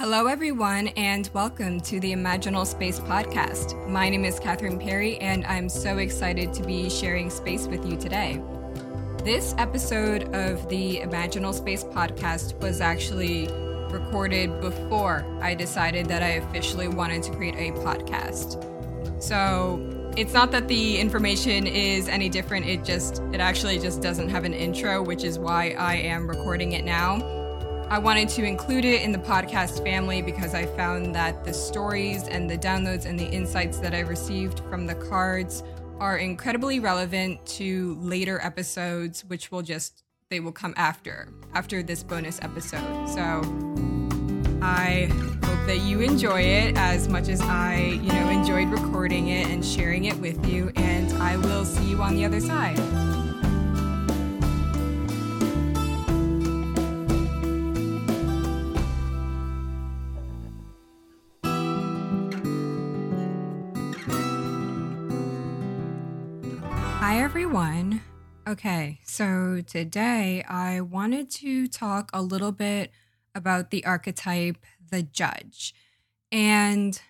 Hello, everyone, and welcome to the Imaginal Space podcast. My name is Catherine Perry, and I'm so excited to be sharing space with you today. This episode of the Imaginal Space podcast was actually recorded before I decided that I officially wanted to create a podcast. So it's not that the information is any different, it just, it actually just doesn't have an intro, which is why I am recording it now. I wanted to include it in the podcast family because I found that the stories and the downloads and the insights that I received from the cards are incredibly relevant to later episodes, which will just, they will come after, after this bonus episode. So I hope that you enjoy it as much as I, you know, enjoyed recording it and sharing it with you. And I will see you on the other side. Everyone. Okay, so today I wanted to talk a little bit about the archetype, the judge. And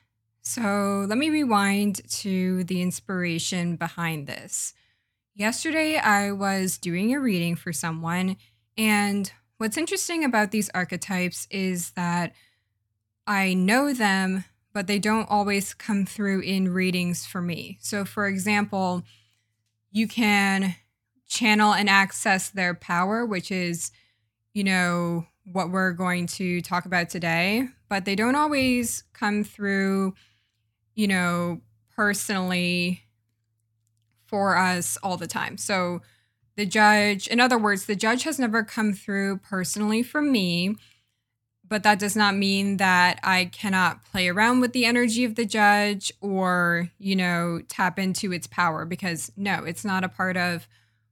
so let me rewind to the inspiration behind this. Yesterday, I was doing a reading for someone, and what's interesting about these archetypes is that I know them, but they don't always come through in readings for me. So, for example, you can channel and access their power, which is, you know, what we're going to talk about today, but they don't always come through, you know, personally for us all the time. So the judge, in other words, the judge has never come through personally for me, but that does not mean that I cannot play around with the energy of the judge or, you know, tap into its power because no, it's not a part of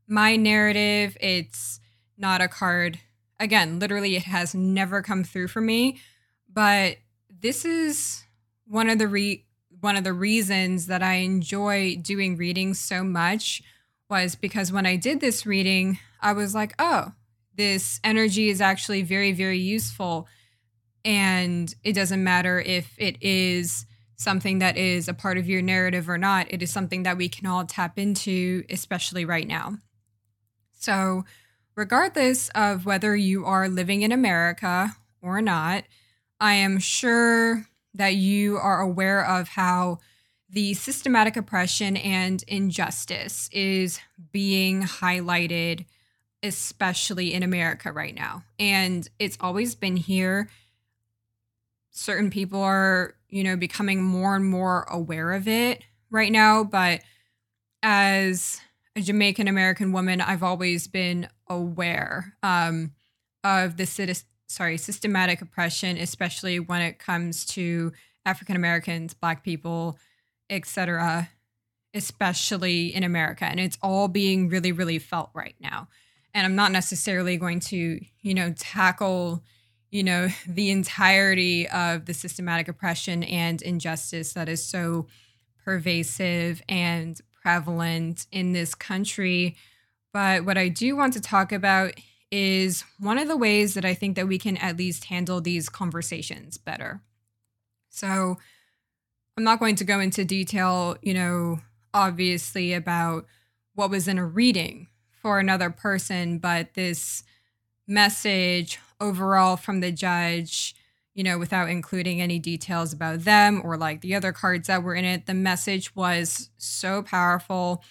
my narrative. It's not a card. Again, literally, it has never come through for me. But this is one of the re- one of the reasons that I enjoy doing readings so much was because when I did this reading, I was like, oh, this energy is actually very, very useful and it doesn't matter if it is something that is a part of your narrative or not, it is something that we can all tap into, especially right now. So, regardless of whether you are living in America or not, I am sure that you are aware of how the systematic oppression and injustice is being highlighted, especially in America right now. And it's always been here certain people are, you know, becoming more and more aware of it right now. But as a Jamaican American woman, I've always been aware um, of the citizen. sorry systematic oppression, especially when it comes to African Americans, Black people, etc., especially in America, and it's all being really, really felt right now. And I'm not necessarily going to, you know, tackle you know, the entirety of the systematic oppression and injustice that is so pervasive and prevalent in this country. But what I do want to talk about is one of the ways that I think that we can at least handle these conversations better. So I'm not going to go into detail, you know, obviously about what was in a reading for another person, but this message overall from the judge, you know, without including any details about them or like the other cards that were in it. The message was so powerful.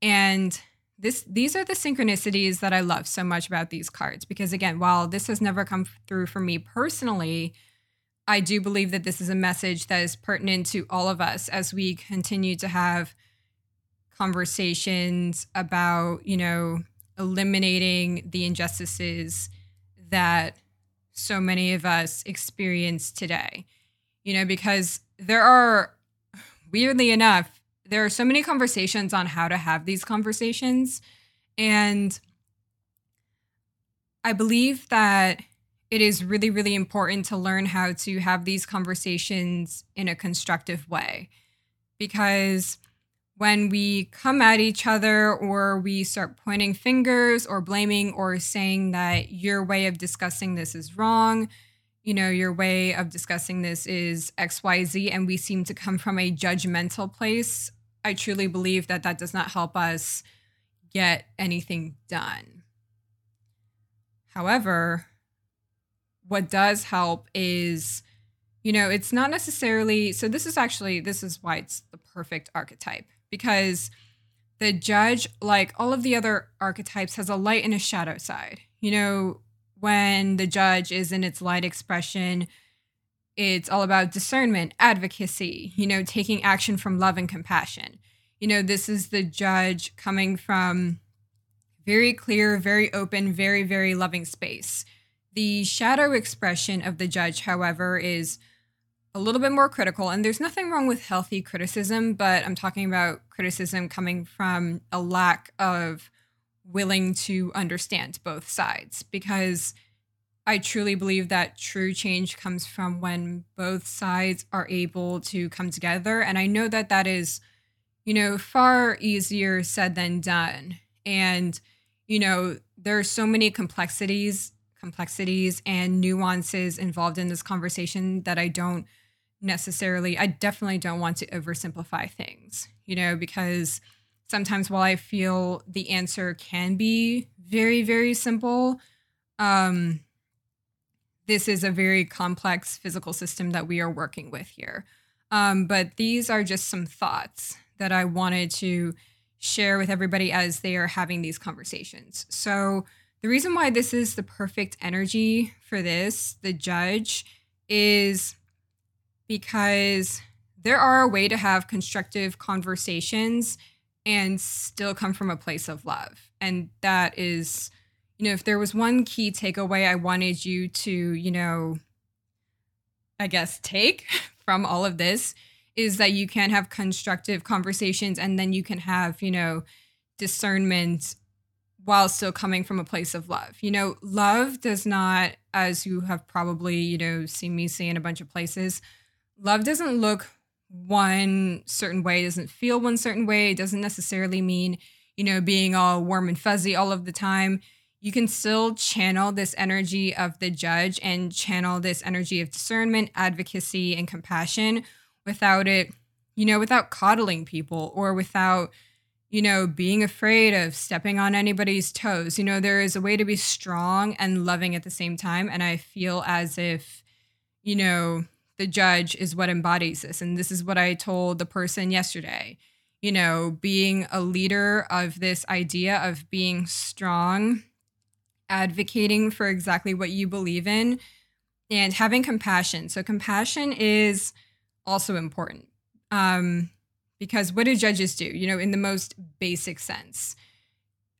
And this these are the synchronicities that I love so much about these cards because again, while this has never come through for me personally, I do believe that this is a message that is pertinent to all of us as we continue to have conversations about, you know, eliminating the injustices that so many of us experience today. You know, because there are, weirdly enough, there are so many conversations on how to have these conversations. And I believe that it is really, really important to learn how to have these conversations in a constructive way because when we come at each other or we start pointing fingers or blaming or saying that your way of discussing this is wrong, you know, your way of discussing this is XYZ, and we seem to come from a judgmental place, I truly believe that that does not help us get anything done. However, what does help is, you know, it's not necessarily, so this is actually, this is why it's the perfect archetype because the judge, like all of the other archetypes, has a light and a shadow side. You know, when the judge is in its light expression, it's all about discernment, advocacy, you know, taking action from love and compassion. You know, this is the judge coming from very clear, very open, very, very loving space. The shadow expression of the judge, however, is a little bit more critical. And there's nothing wrong with healthy criticism, but I'm talking about criticism coming from a lack of willing to understand both sides because I truly believe that true change comes from when both sides are able to come together. And I know that that is, you know, far easier said than done. And, you know, there are so many complexities, complexities and nuances involved in this conversation that I don't necessarily, I definitely don't want to oversimplify things, you know, because sometimes while I feel the answer can be very, very simple, um, this is a very complex physical system that we are working with here. Um, but these are just some thoughts that I wanted to share with everybody as they are having these conversations. So, the reason why this is the perfect energy for this, the judge, is because there are a way to have constructive conversations and still come from a place of love. And that is, you know, if there was one key takeaway I wanted you to, you know, I guess take from all of this is that you can have constructive conversations and then you can have, you know, discernment while still coming from a place of love. You know, love does not, as you have probably, you know, seen me say in a bunch of places, love doesn't look one certain way, doesn't feel one certain way. It doesn't necessarily mean, you know, being all warm and fuzzy all of the time. You can still channel this energy of the judge and channel this energy of discernment, advocacy, and compassion without it, you know, without coddling people or without, you know, being afraid of stepping on anybody's toes. You know, there is a way to be strong and loving at the same time. And I feel as if, you know, the judge is what embodies this. And this is what I told the person yesterday. You know, being a leader of this idea of being strong, advocating for exactly what you believe in, and having compassion. So, compassion is also important. Um, because what do judges do? You know, in the most basic sense,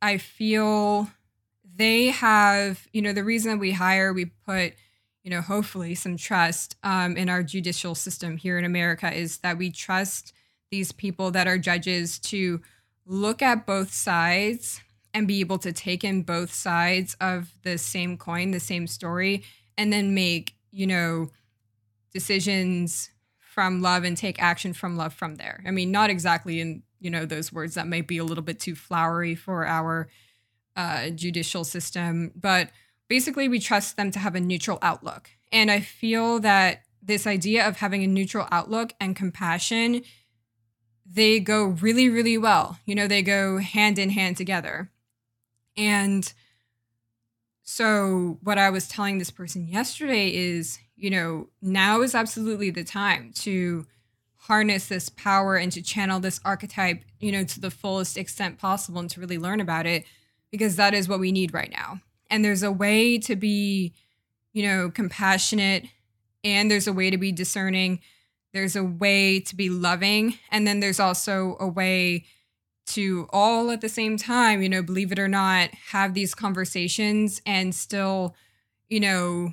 I feel they have, you know, the reason that we hire, we put you know, hopefully some trust um, in our judicial system here in America is that we trust these people that are judges to look at both sides and be able to take in both sides of the same coin, the same story, and then make, you know, decisions from love and take action from love from there. I mean, not exactly in, you know, those words that might be a little bit too flowery for our uh, judicial system, but basically we trust them to have a neutral outlook. And I feel that this idea of having a neutral outlook and compassion they go really really well. You know, they go hand in hand together. And so what I was telling this person yesterday is, you know, now is absolutely the time to harness this power and to channel this archetype, you know, to the fullest extent possible and to really learn about it because that is what we need right now and there's a way to be you know compassionate and there's a way to be discerning. There's a way to be loving. And then there's also a way to all at the same time you know believe it or not have these conversations and still you know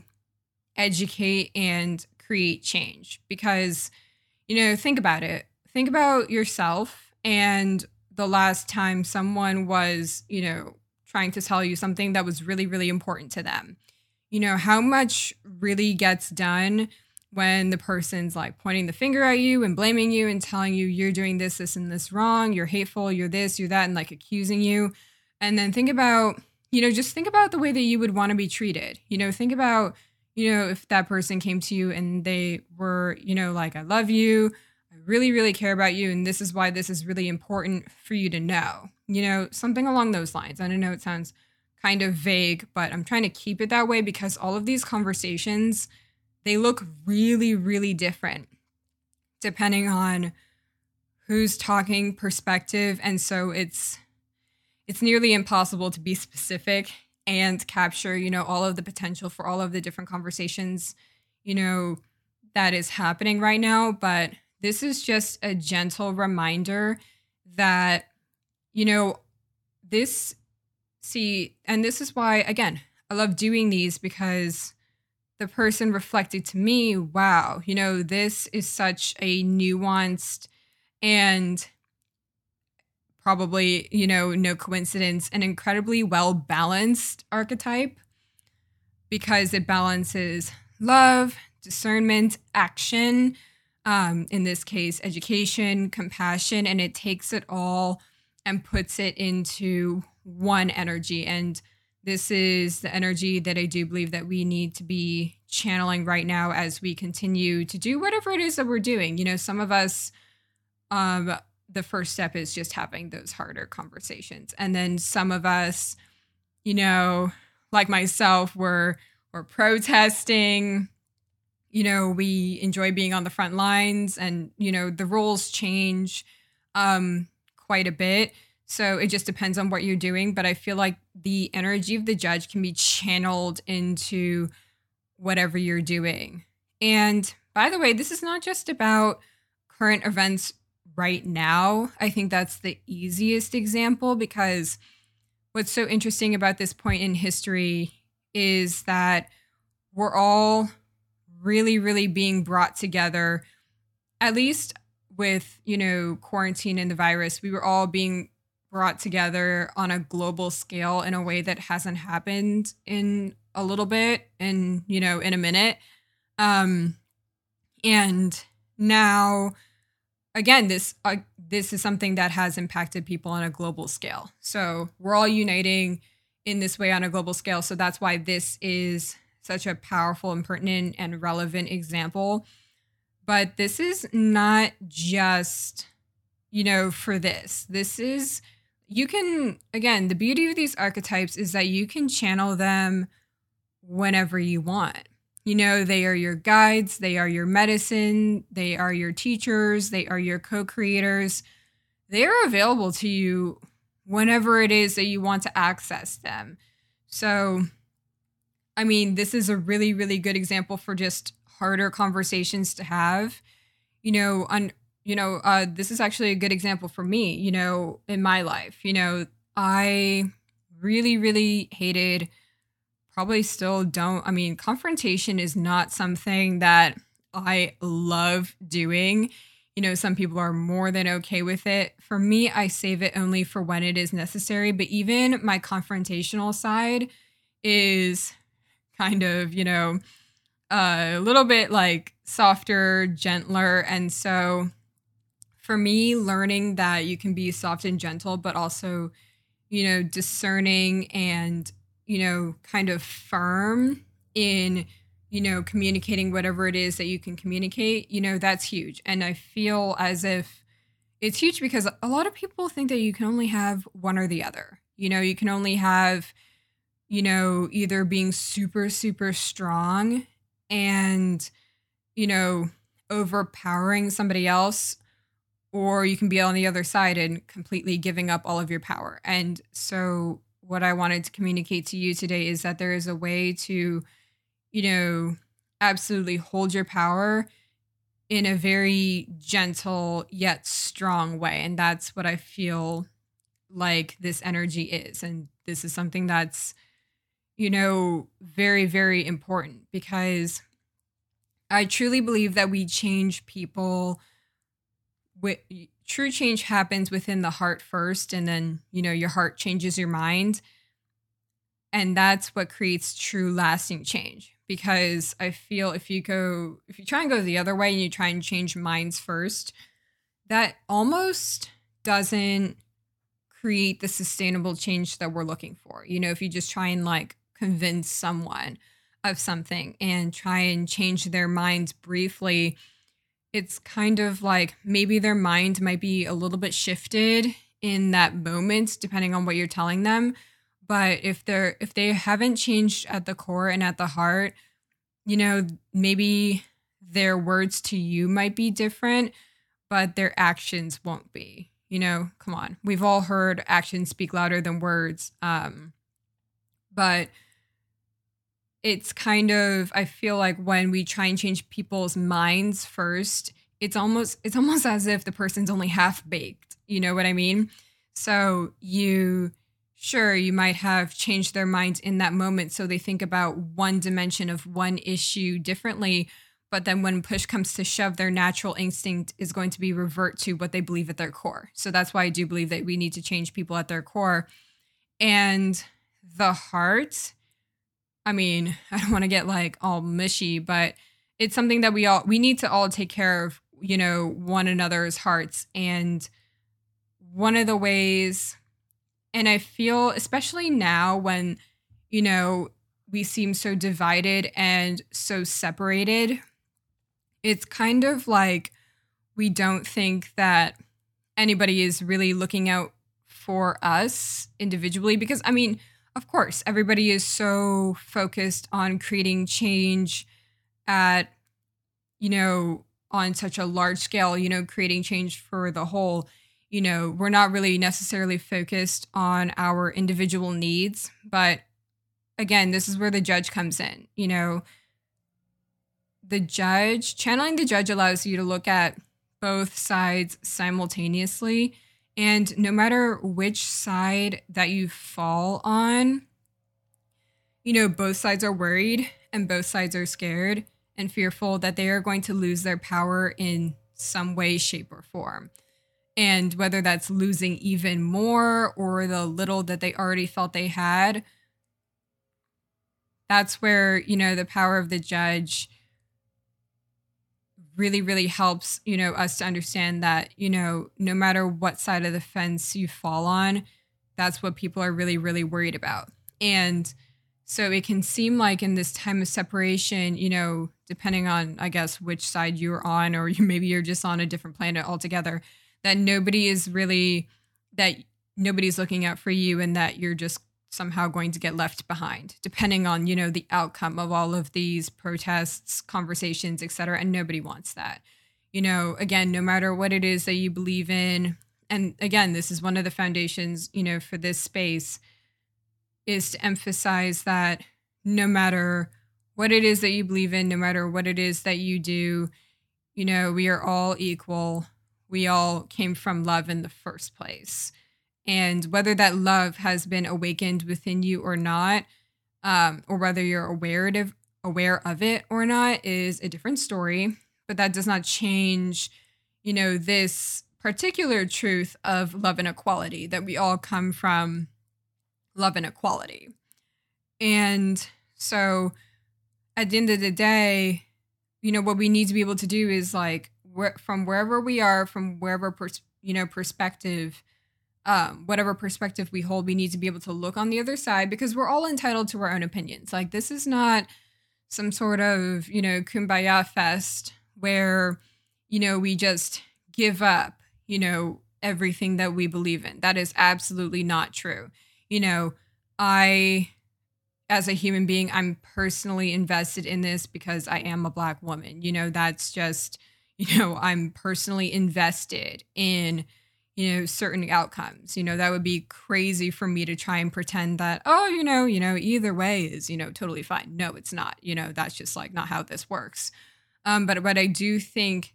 educate and create change. Because you know think about it. Think about yourself and the last time someone was you know trying to tell you something that was really, really important to them. You know, how much really gets done when the person's like pointing the finger at you and blaming you and telling you you're doing this, this, and this wrong, you're hateful, you're this, you're that, and like accusing you. And then think about, you know, just think about the way that you would want to be treated. You know, think about you know, if that person came to you and they were, you know, like, I love you, really, really care about you, and this is why this is really important for you to know, you know, something along those lines. I don't know it sounds kind of vague, but I'm trying to keep it that way because all of these conversations, they look really, really different depending on who's talking perspective and so it's it's nearly impossible to be specific and capture, you know, all of the potential for all of the different conversations, you know, that is happening right now. But this is just a gentle reminder that, you know, this, see, and this is why, again, I love doing these because the person reflected to me, wow, you know, this is such a nuanced and probably, you know, no coincidence, an incredibly well balanced archetype because it balances love, discernment, action, um, in this case, education, compassion, and it takes it all and puts it into one energy. And this is the energy that I do believe that we need to be channeling right now as we continue to do whatever it is that we're doing. You know, some of us um the first step is just having those harder conversations. And then some of us, you know, like myself, were were protesting. You know, we enjoy being on the front lines, and you know, the roles change um, quite a bit. So it just depends on what you're doing. But I feel like the energy of the judge can be channeled into whatever you're doing. And by the way, this is not just about current events right now. I think that's the easiest example because what's so interesting about this point in history is that we're all really, really being brought together, at least with, you know, quarantine and the virus, we were all being brought together on a global scale in a way that hasn't happened in a little bit and, you know, in a minute. Um, and now again, this uh, this is something that has impacted people on a global scale. So we're all uniting in this way on a global scale. So that's why this is such a powerful and pertinent and relevant example. But this is not just, you know, for this. This is, you can, again, the beauty of these archetypes is that you can channel them whenever you want. You know, they are your guides, they are your medicine, they are your teachers, they are your co creators. They are available to you whenever it is that you want to access them. So, I mean, this is a really, really good example for just harder conversations to have. You know, on you know, uh, this is actually a good example for me. You know, in my life, you know, I really, really hated probably still don't. I mean, confrontation is not something that I love doing. You know, some people are more than okay with it. For me, I save it only for when it is necessary. But even my confrontational side is kind of, you know, a little bit like softer, gentler. And so for me, learning that you can be soft and gentle, but also, you know, discerning and you know, kind of firm in, you know, communicating whatever it is that you can communicate, you know, that's huge. And I feel as if it's huge because a lot of people think that you can only have one or the other. You know, you can only have, you know, either being super, super strong and, you know, overpowering somebody else, or you can be on the other side and completely giving up all of your power. And so what I wanted to communicate to you today is that there is a way to, you know, absolutely hold your power in a very gentle yet strong way. And that's what I feel like this energy is. And this is something that's, you know, very, very important because I truly believe that we change people with true change happens within the heart first and then you know your heart changes your mind. And that's what creates true lasting change because i feel if you go if you try and go the other way and you try and change minds first that almost doesn't create the sustainable change that we're looking for. You know if you just try and like convince someone of something and try and change their minds briefly, it's kind of like maybe their mind might be a little bit shifted in that moment depending on what you're telling them. But if they're if they haven't changed at the core and at the heart you know maybe their words to you might be different but their actions won't be. You know come on. We've all heard actions speak louder than words um but it's kind of i feel like when we try and change people's minds first it's almost it's almost as if the person's only half baked. You know what i mean? So you sure you might have changed their minds in that moment so they think about one dimension of one issue differently but then when push comes to shove their natural instinct is going to be revert to what they believe at their core. So that's why i do believe that we need to change people at their core. And the heart i mean i don't want to get like all mushy but it's something that we all we need to all take care of you know one another's hearts and one of the ways and I feel, especially now when, you know, we seem so divided and so separated, it's kind of like we don't think that anybody is really looking out for us individually. Because, I mean, of course, everybody is so focused on creating change at, you know, on such a large scale, you know, creating change for the whole you know, we're not really necessarily focused on our individual needs. But again, this is where the judge comes in. You know, the judge, channeling the judge allows you to look at both sides simultaneously. And no matter which side that you fall on, you know, both sides are worried and both sides are scared and fearful that they are going to lose their power in some way, shape, or form. And whether that's losing even more or the little that they already felt they had that's where you know the power of the judge really really helps you know us to understand that you know no matter what side of the fence you fall on that's what people are really really worried about. And so it can seem like in this time of separation you know depending on i guess which side you're on or you maybe you're just on a different planet altogether that nobody is really that nobody's looking out for you and that you're just somehow going to get left behind depending on you know the outcome of all of these protests conversations etc and nobody wants that you know again no matter what it is that you believe in and again this is one of the foundations you know for this space is to emphasize that no matter what it is that you believe in no matter what it is that you do you know we are all equal we all came from love in the first place. And whether that love has been awakened within you or not, um, or whether you're aware of aware of it or not, is a different story. But that does not change, you know, this particular truth of love and equality that we all come from love and equality. And so at the end of the day, you know, what we need to be able to do is like where, from wherever we are, from wherever pers- you know perspective, um, whatever perspective we hold, we need to be able to look on the other side because we're all entitled to our own opinions. Like this is not some sort of you know kumbaya fest where you know we just give up you know everything that we believe in. That is absolutely not true. You know, I as a human being, I'm personally invested in this because I am a black woman. You know, that's just you know, I'm personally invested in, you know, certain outcomes. You know, that would be crazy for me to try and pretend that, oh, you know, you know, either way is, you know, totally fine. No, it's not. You know, that's just like not how this works. Um, but what I do think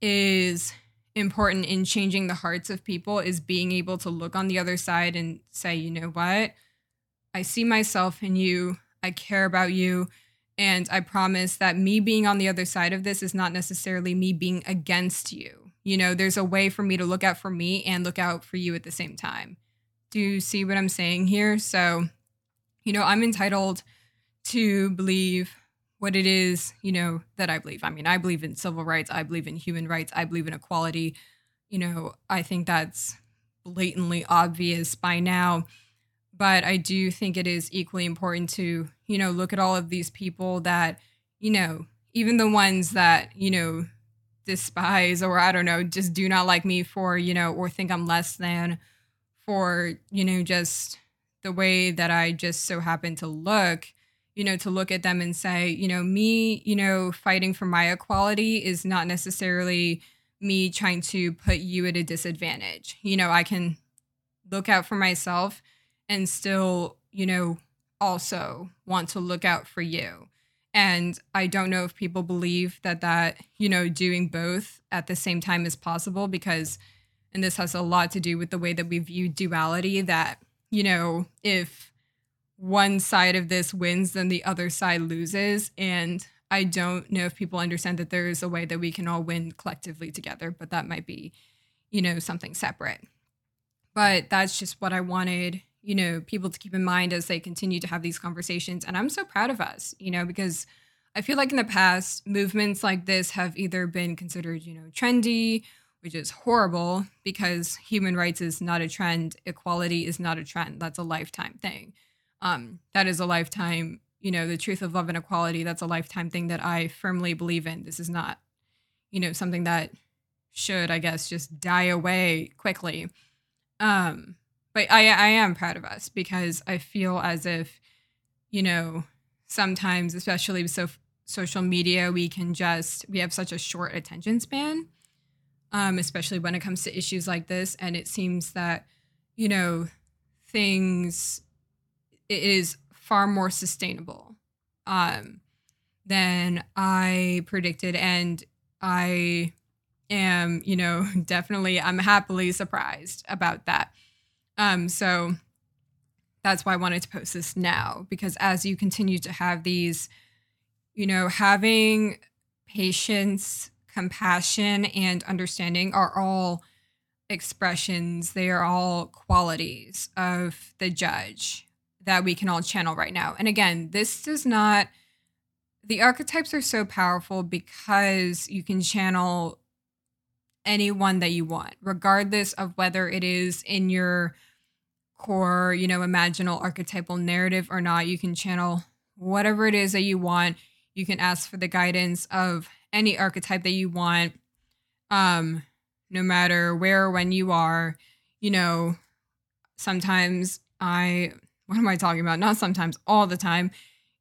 is important in changing the hearts of people is being able to look on the other side and say, you know what? I see myself in you. I care about you. And I promise that me being on the other side of this is not necessarily me being against you. You know, there's a way for me to look out for me and look out for you at the same time. Do you see what I'm saying here? So, you know, I'm entitled to believe what it is, you know, that I believe. I mean, I believe in civil rights, I believe in human rights, I believe in equality. You know, I think that's blatantly obvious by now but I do think it is equally important to, you know, look at all of these people that, you know, even the ones that, you know, despise or I don't know, just do not like me for, you know, or think I'm less than for, you know, just the way that I just so happen to look, you know, to look at them and say, you know, me, you know, fighting for my equality is not necessarily me trying to put you at a disadvantage. You know, I can look out for myself and still, you know, also want to look out for you. And I don't know if people believe that that, you know, doing both at the same time is possible because and this has a lot to do with the way that we view duality that, you know, if one side of this wins then the other side loses and I don't know if people understand that there is a way that we can all win collectively together, but that might be, you know, something separate. But that's just what I wanted, you know, people to keep in mind as they continue to have these conversations. And I'm so proud of us, you know, because I feel like in the past, movements like this have either been considered, you know, trendy, which is horrible because human rights is not a trend, equality is not a trend. That's a lifetime thing. Um, that is a lifetime, you know, the truth of love and equality. That's a lifetime thing that I firmly believe in. This is not, you know, something that should, I guess, just die away quickly. Um, but I I am proud of us because I feel as if, you know, sometimes, especially with so, social media, we can just we have such a short attention span, um, especially when it comes to issues like this. And it seems that, you know, things it is far more sustainable um, than I predicted, and I am, you know, definitely I'm happily surprised about that. Um, so that's why I wanted to post this now because as you continue to have these, you know, having patience, compassion, and understanding are all expressions, they are all qualities of the judge that we can all channel right now. And again, this does not, the archetypes are so powerful because you can channel anyone that you want, regardless of whether it is in your core, you know, imaginal archetypal narrative or not. You can channel whatever it is that you want. You can ask for the guidance of any archetype that you want, um, no matter where or when you are. You know, sometimes I, what am I talking about? Not sometimes, all the time.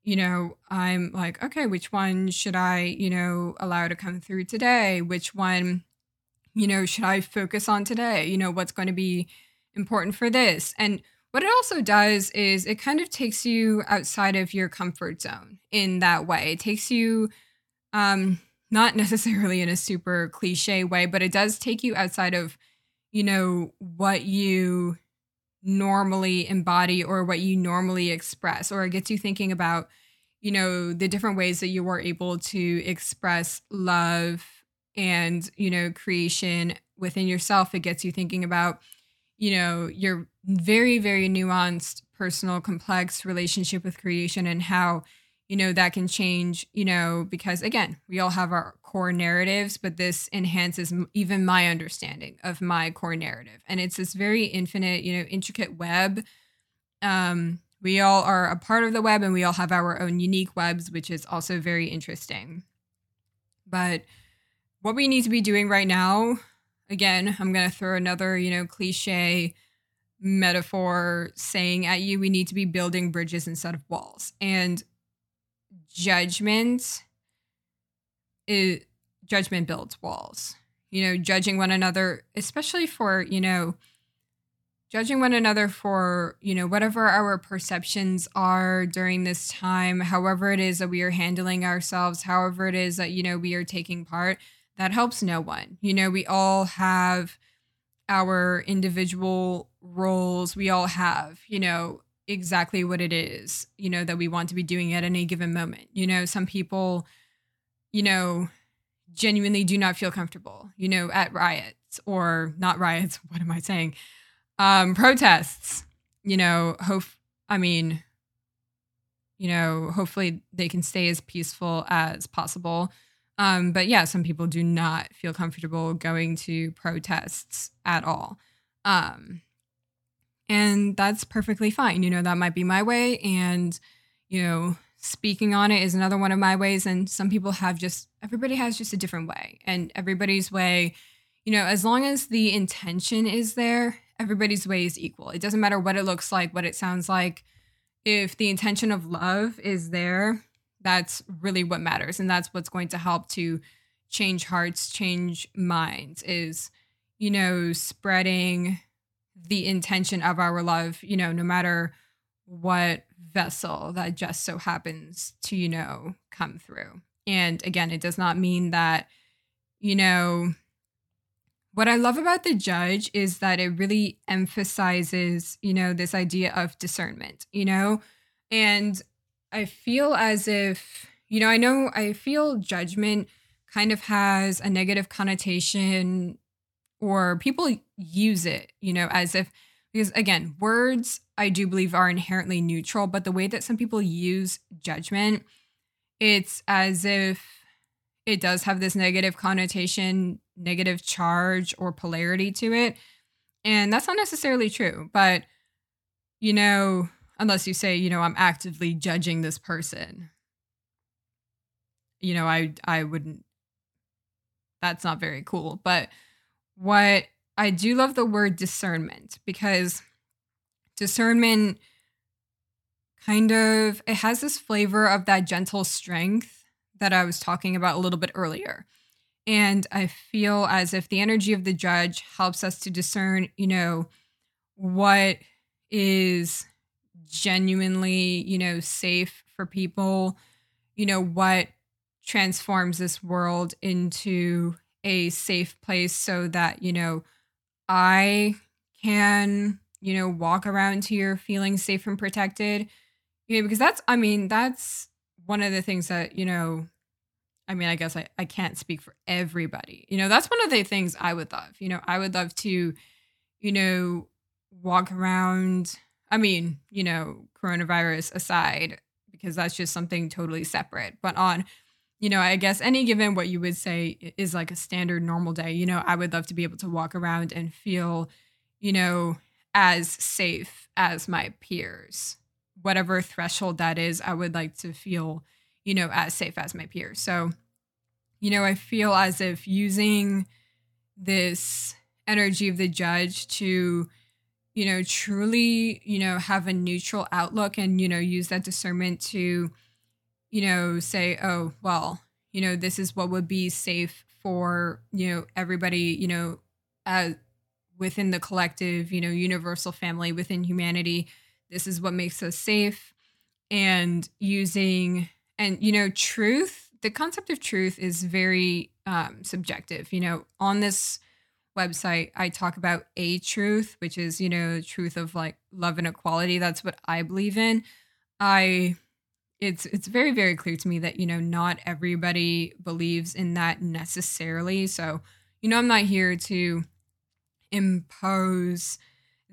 You know, I'm like, okay, which one should I, you know, allow to come through today? Which one you know, should I focus on today? You know, what's going to be important for this? And what it also does is it kind of takes you outside of your comfort zone in that way. It takes you, um, not necessarily in a super cliche way, but it does take you outside of, you know, what you normally embody or what you normally express, or it gets you thinking about, you know, the different ways that you are able to express love and you know creation within yourself it gets you thinking about you know your very very nuanced personal complex relationship with creation and how you know that can change you know because again we all have our core narratives but this enhances even my understanding of my core narrative. And it's this very infinite you know intricate web. Um we all are a part of the web and we all have our own unique webs which is also very interesting. But what we need to be doing right now, again, I'm going to throw another, you know, cliche metaphor saying at you we need to be building bridges instead of walls. And judgment is judgment builds walls. You know, judging one another, especially for, you know, judging one another for, you know, whatever our perceptions are during this time, however it is that we are handling ourselves, however it is that, you know, we are taking part that helps no one. You know, we all have our individual roles. We all have, you know, exactly what it is, you know, that we want to be doing at any given moment. You know, some people, you know, genuinely do not feel comfortable, you know, at riots or not riots. What am I saying? Um, protests, you know, hope, I mean, you know, hopefully they can stay as peaceful as possible. Um, but yeah, some people do not feel comfortable going to protests at all. Um, and that's perfectly fine. You know, that might be my way. And, you know, speaking on it is another one of my ways. And some people have just, everybody has just a different way. And everybody's way, you know, as long as the intention is there, everybody's way is equal. It doesn't matter what it looks like, what it sounds like. If the intention of love is there, that's really what matters. And that's what's going to help to change hearts, change minds, is, you know, spreading the intention of our love, you know, no matter what vessel that just so happens to, you know, come through. And again, it does not mean that, you know, what I love about the judge is that it really emphasizes, you know, this idea of discernment, you know, and I feel as if, you know, I know I feel judgment kind of has a negative connotation or people use it, you know, as if, because again, words I do believe are inherently neutral, but the way that some people use judgment, it's as if it does have this negative connotation, negative charge, or polarity to it. And that's not necessarily true. But, you know, unless you say, you know, I'm actively judging this person, you know, I I wouldn't that's not very cool. But what I do love the word discernment because discernment kind of it has this flavor of that gentle strength that I was talking about a little bit earlier. And I feel as if the energy of the judge helps us to discern, you know, what is genuinely, you know, safe for people, you know, what transforms this world into a safe place so that, you know, I can, you know, walk around here feeling safe and protected. You know, because that's, I mean, that's one of the things that, you know, I mean, I guess I, I can't speak for everybody. You know, that's one of the things I would love. You know, I would love to, you know, walk around. I mean, you know, coronavirus aside, because that's just something totally separate. But on you know, I guess any given what you would say is like a standard normal day, you know, I would love to be able to walk around and feel, you know, as safe as my peers. Whatever threshold that is, I would like to feel, you know, as safe as my peers. So, you know, I feel as if using this energy of the judge to, you know, truly, you know, have a neutral outlook and, you know, use that discernment to, you know, say, oh, well, you know, this is what would be safe for, you know, everybody, you know, uh, within the collective, you know, universal family within humanity. This is what makes us safe. And using, and, you know, truth, the concept of truth is very um, subjective. You know, on this website, I talk about a truth, which is, you know, truth of like love and equality. That's what I believe in. I it's it's very very clear to me that you know not everybody believes in that necessarily so you know i'm not here to impose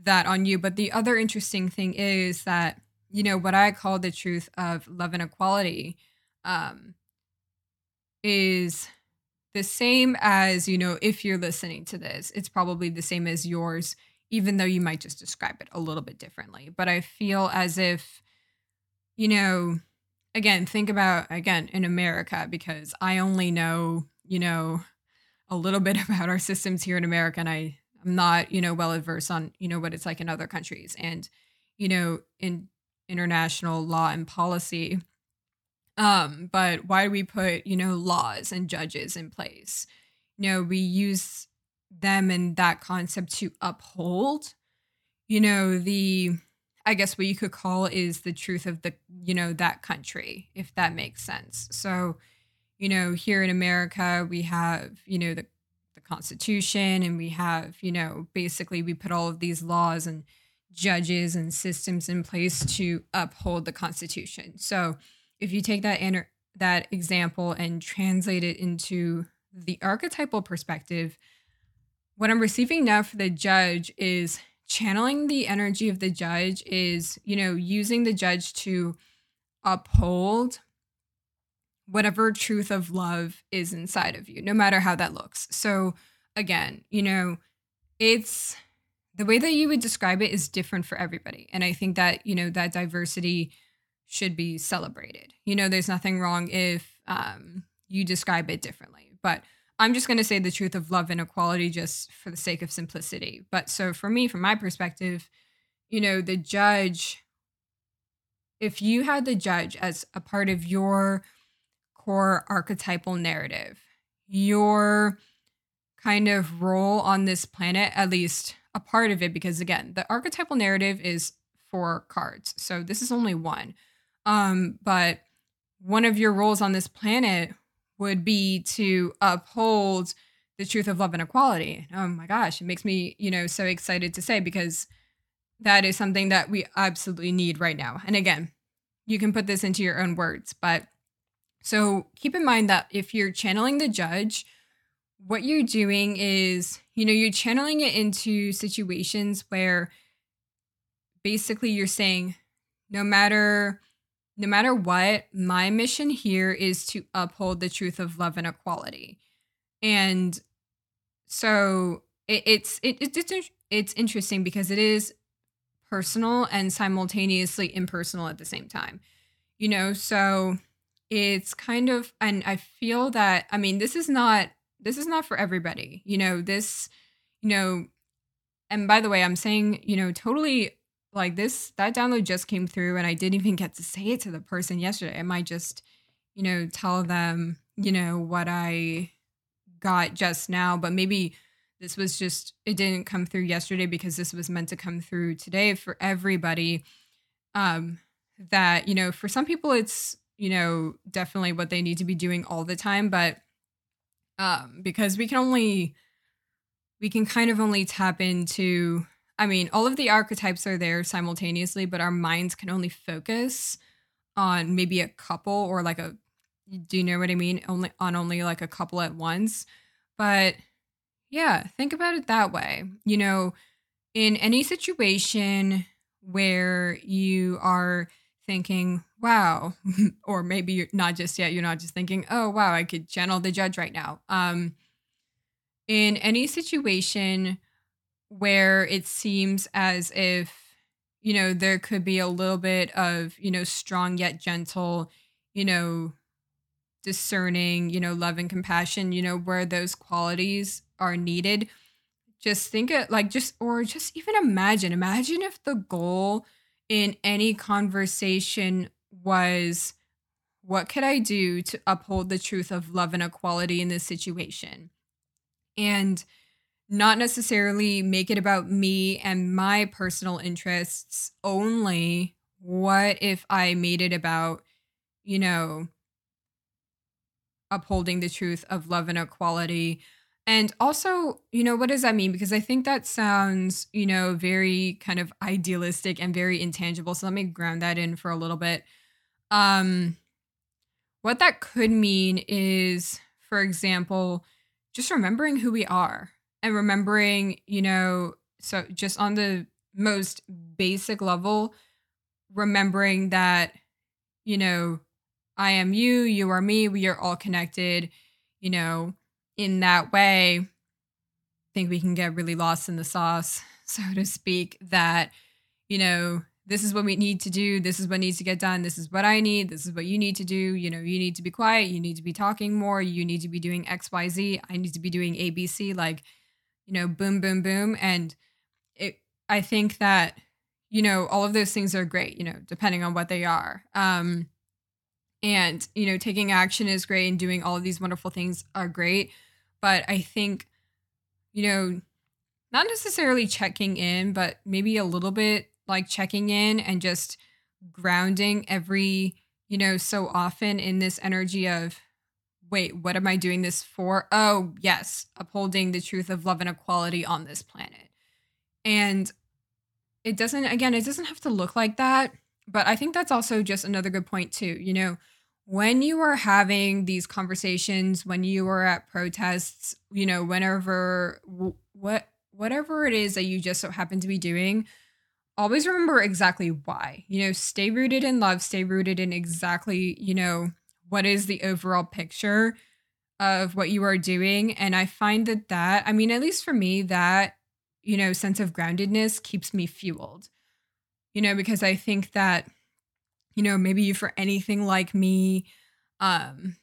that on you but the other interesting thing is that you know what i call the truth of love and equality um is the same as you know if you're listening to this it's probably the same as yours even though you might just describe it a little bit differently but i feel as if you know again, think about again in America because I only know, you know, a little bit about our systems here in America and I I'm not, you know, well adverse on, you know, what it's like in other countries and you know, in international law and policy. Um, but why do we put, you know, laws and judges in place? You know, we use them and that concept to uphold, you know, the I guess what you could call is the truth of the, you know, that country, if that makes sense. So, you know, here in America, we have, you know, the, the Constitution and we have, you know, basically we put all of these laws and judges and systems in place to uphold the Constitution. So if you take that inter- that example and translate it into the archetypal perspective, what I'm receiving now for the judge is channeling the energy of the judge is, you know, using the judge to uphold whatever truth of love is inside of you, no matter how that looks. So, again, you know, it's the way that you would describe it is different for everybody. And I think that, you know, that diversity should be celebrated. You know, there's nothing wrong if um, you describe it differently. But I'm just going to say the truth of love and equality just for the sake of simplicity. But so for me, from my perspective, you know, the judge, if you had the judge as a part of your core archetypal narrative, your kind of role on this planet, at least a part of it, because again, the archetypal narrative is four cards. So this is only one. Um, but one of your roles on this planet would be to uphold the truth of love and equality. Oh my gosh, it makes me, you know, so excited to say because that is something that we absolutely need right now. And again, you can put this into your own words, but so keep in mind that if you're channeling the judge, what you're doing is, you know, you're channeling it into situations where basically you're saying, no matter no matter what, my mission here is to uphold the truth of love and equality. And so it, it's it, it's it's interesting because it is personal and simultaneously impersonal at the same time. You know, so it's kind of and I feel that I mean this is not this is not for everybody. You know, this you know and by the way, I'm saying, you know, totally like this that download just came through and I didn't even get to say it to the person yesterday. I might just, you know, tell them, you know, what I got just now, but maybe this was just it didn't come through yesterday because this was meant to come through today for everybody. Um that, you know, for some people it's, you know, definitely what they need to be doing all the time, but um because we can only we can kind of only tap into I mean, all of the archetypes are there simultaneously, but our minds can only focus on maybe a couple or like a do you know what I mean? Only on only like a couple at once. But yeah, think about it that way. You know, in any situation where you are thinking, wow, or maybe you're not just yet, you're not just thinking, oh, wow, I could channel the judge right now. Um, in any situation where it seems as if you know there could be a little bit of you know strong yet gentle you know discerning you know love and compassion you know where those qualities are needed. Just think it like just or just even imagine imagine if the goal in any conversation was what could i do to uphold the truth of love and equality in this situation? And not necessarily make it about me and my personal interests only. What if I made it about, you know, upholding the truth of love and equality? And also, you know, what does that mean? Because I think that sounds, you know, very kind of idealistic and very intangible. So let me ground that in for a little bit. Um, what that could mean is, for example, just remembering who we are and remembering, you know, so just on the most basic level, remembering that, you know, I am you, you are me, we are all connected, you know, in that way. I think we can get really lost in the sauce, so to speak, that, you know, this is what we need to do. This is what needs to get done. This is what I need. This is what you need to do. You know, you need to be quiet. You need to be talking more. You need to be doing XYZ. I need to be doing ABC. Like, you know, boom, boom, boom. And it, I think that, you know, all of those things are great, you know, depending on what they are. Um, and, you know, taking action is great and doing all of these wonderful things are great. But I think, you know, not necessarily checking in, but maybe a little bit like checking in and just grounding every, you know, so often in this energy of, wait, what am I doing this for? Oh, yes, upholding the truth of love and equality on this planet. And it doesn't, again, it doesn't have to look like that. But I think that's also just another good point, too. You know, when you are having these conversations, when you are at protests, you know, whenever, what, whatever it is that you just so happen to be doing, always remember exactly why. You know, stay rooted in love, stay rooted in exactly, you know, what is the overall picture of what you are doing and i find that that i mean at least for me that you know sense of groundedness keeps me fueled you know because i think that you know, maybe you for anything like me, um,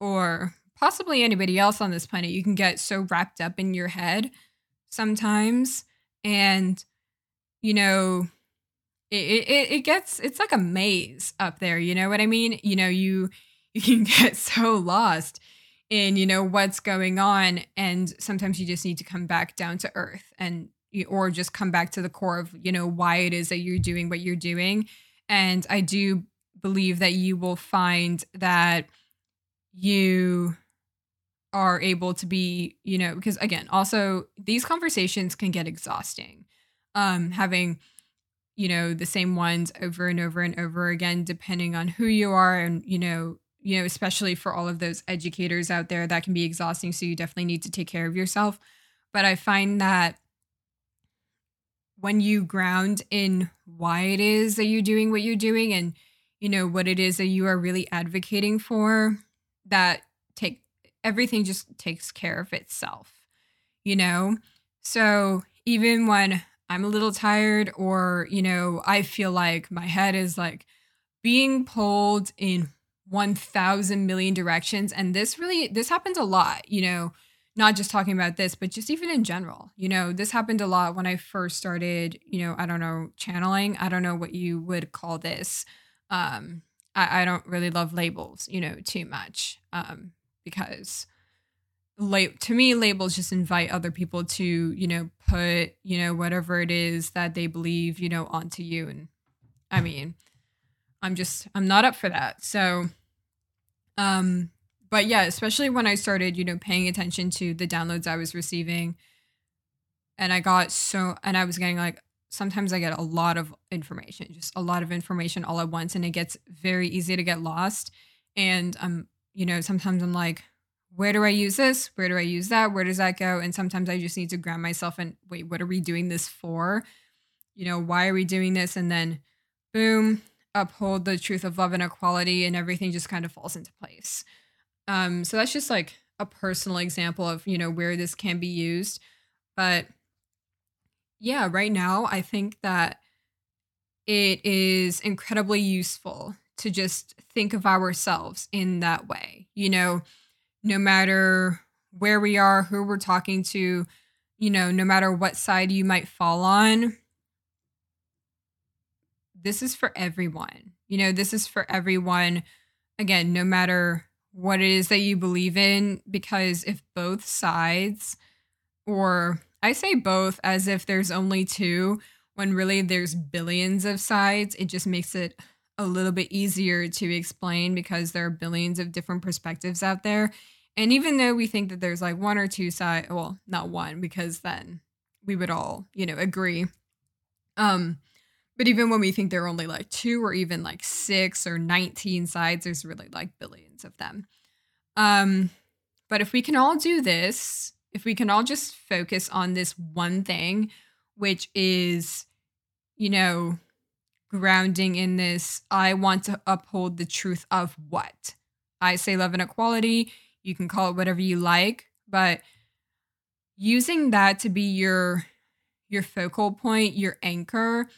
or possibly anybody else on this planet, you can get so wrapped up in your head sometimes. And, you know, it, it, it gets, it's like a maze up there. You know what I mean? You know, you, you can get so lost in, you know, what's going on. And sometimes you just need to come back down to earth and, or just come back to the core of, you know, why it is that you're doing what you're doing. And I do believe that you will find that you are able to be, you know, because again, also these conversations can get exhausting. Um, having, you know, the same ones over and over and over again, depending on who you are and, you know, you know, especially for all of those educators out there, that can be exhausting. So you definitely need to take care of yourself. But I find that when you ground in why it is that you're doing what you're doing and, you know, what it is that you are really advocating for, that take everything just takes care of itself, you know? So even when I'm a little tired or, you know, I feel like my head is like being pulled in 1000 million directions and this really this happens a lot, you know, not just talking about this, but just even in general. You know, this happened a lot when I first started, you know, I don't know, channeling. I don't know what you would call this. Um I, I don't really love labels, you know, too much. Um, because like to me labels just invite other people to you know put you know whatever it is that they believe you know onto you and i mean i'm just i'm not up for that so um but yeah especially when i started you know paying attention to the downloads i was receiving and i got so and i was getting like sometimes i get a lot of information just a lot of information all at once and it gets very easy to get lost and i'm you know sometimes i'm like where do I use this? Where do I use that? Where does that go? And sometimes I just need to ground myself and wait, what are we doing this for? You know, why are we doing this? And then boom, uphold the truth of love and equality and everything just kind of falls into place. Um, so that's just like a personal example of, you know, where this can be used. But yeah, right now I think that it is incredibly useful to just think of ourselves in that way. You know, no matter where we are, who we're talking to, you know, no matter what side you might fall on, this is for everyone. You know, this is for everyone. Again, no matter what it is that you believe in, because if both sides, or I say both as if there's only two, when really there's billions of sides, it just makes it a little bit easier to explain because there are billions of different perspectives out there. And even though we think that there's like one or two side, well, not one because then we would all, you know, agree. Um, but even when we think there are only like two or even like six or 19 sides, there's really like billions of them. Um, but if we can all do this, if we can all just focus on this one thing, which is, you know, grounding in this, I want to uphold the truth of what? I say love and equality you can call it whatever you like, but using that to be your your focal point, your anchor,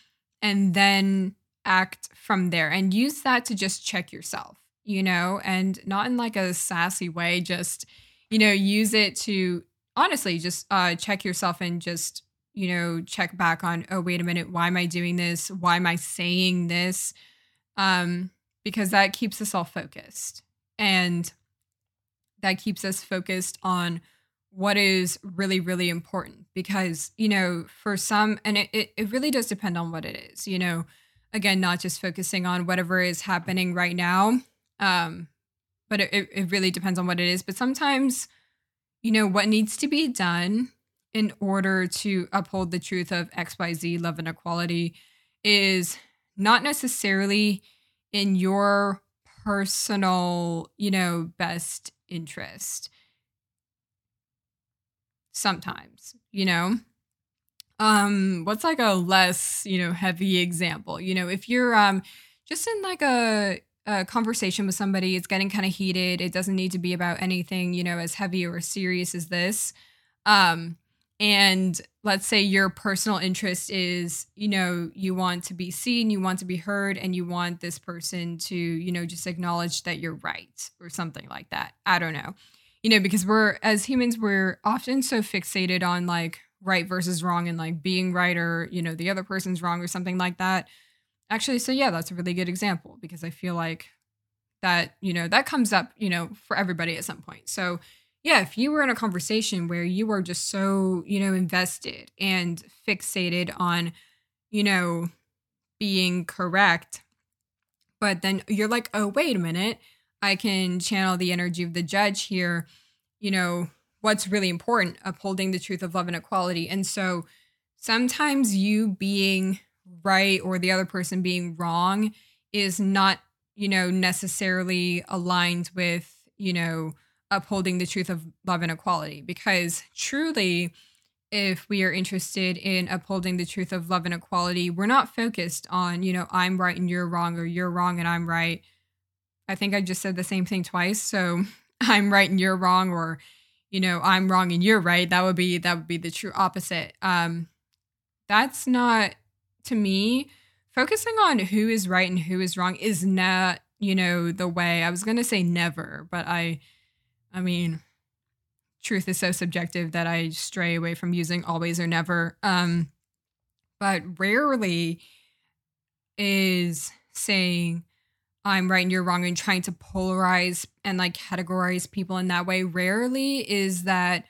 and then act from there and use that to just check yourself, you know, and not in like a sassy way, just, you know, use it to honestly just uh check yourself and just, you know, check back on, oh, wait a minute, why am I doing this? Why am I saying this? Um, because that keeps us all focused. And that keeps us focused on what is really really important because you know for some and it, it, it really does depend on what it is you know again not just focusing on whatever is happening right now um but it, it really depends on what it is. But sometimes you know what needs to be done in order to uphold the truth of xyz love and equality is not necessarily in your personal you know best interest sometimes you know? Um what's like a less you know heavy example? You know if you're um just in like a, a conversation with somebody it's getting kind of heated it doesn't need to be about anything you know as heavy or serious as this um and let's say your personal interest is you know you want to be seen you want to be heard and you want this person to you know just acknowledge that you're right or something like that i don't know you know because we're as humans we're often so fixated on like right versus wrong and like being right or you know the other person's wrong or something like that. Actually so yeah that's a really good example because i feel like that you know that comes up you know for everybody at some point. So yeah, if you were in a conversation where you were just so, you know, invested and fixated on, you know, being correct, but then you're like, oh, wait a minute, I can channel the energy of the judge here, you know, what's really important, upholding the truth of love and equality. And so sometimes you being right or the other person being wrong is not, you know, necessarily aligned with, you know, upholding the truth of love and equality because truly if we are interested in upholding the truth of love and equality we're not focused on you know i'm right and you're wrong or you're wrong and i'm right i think i just said the same thing twice. So i'm right and you're wrong or you know i'm wrong and you're right. That would be that would be the true opposite. Um that's not to me focusing on who is right and who is wrong is not you know the way. I was going to say never but i I mean, truth is so subjective that I stray away from using always or never. Um, but rarely is saying I'm right and you're wrong and trying to polarize and like categorize people in that way. Rarely is that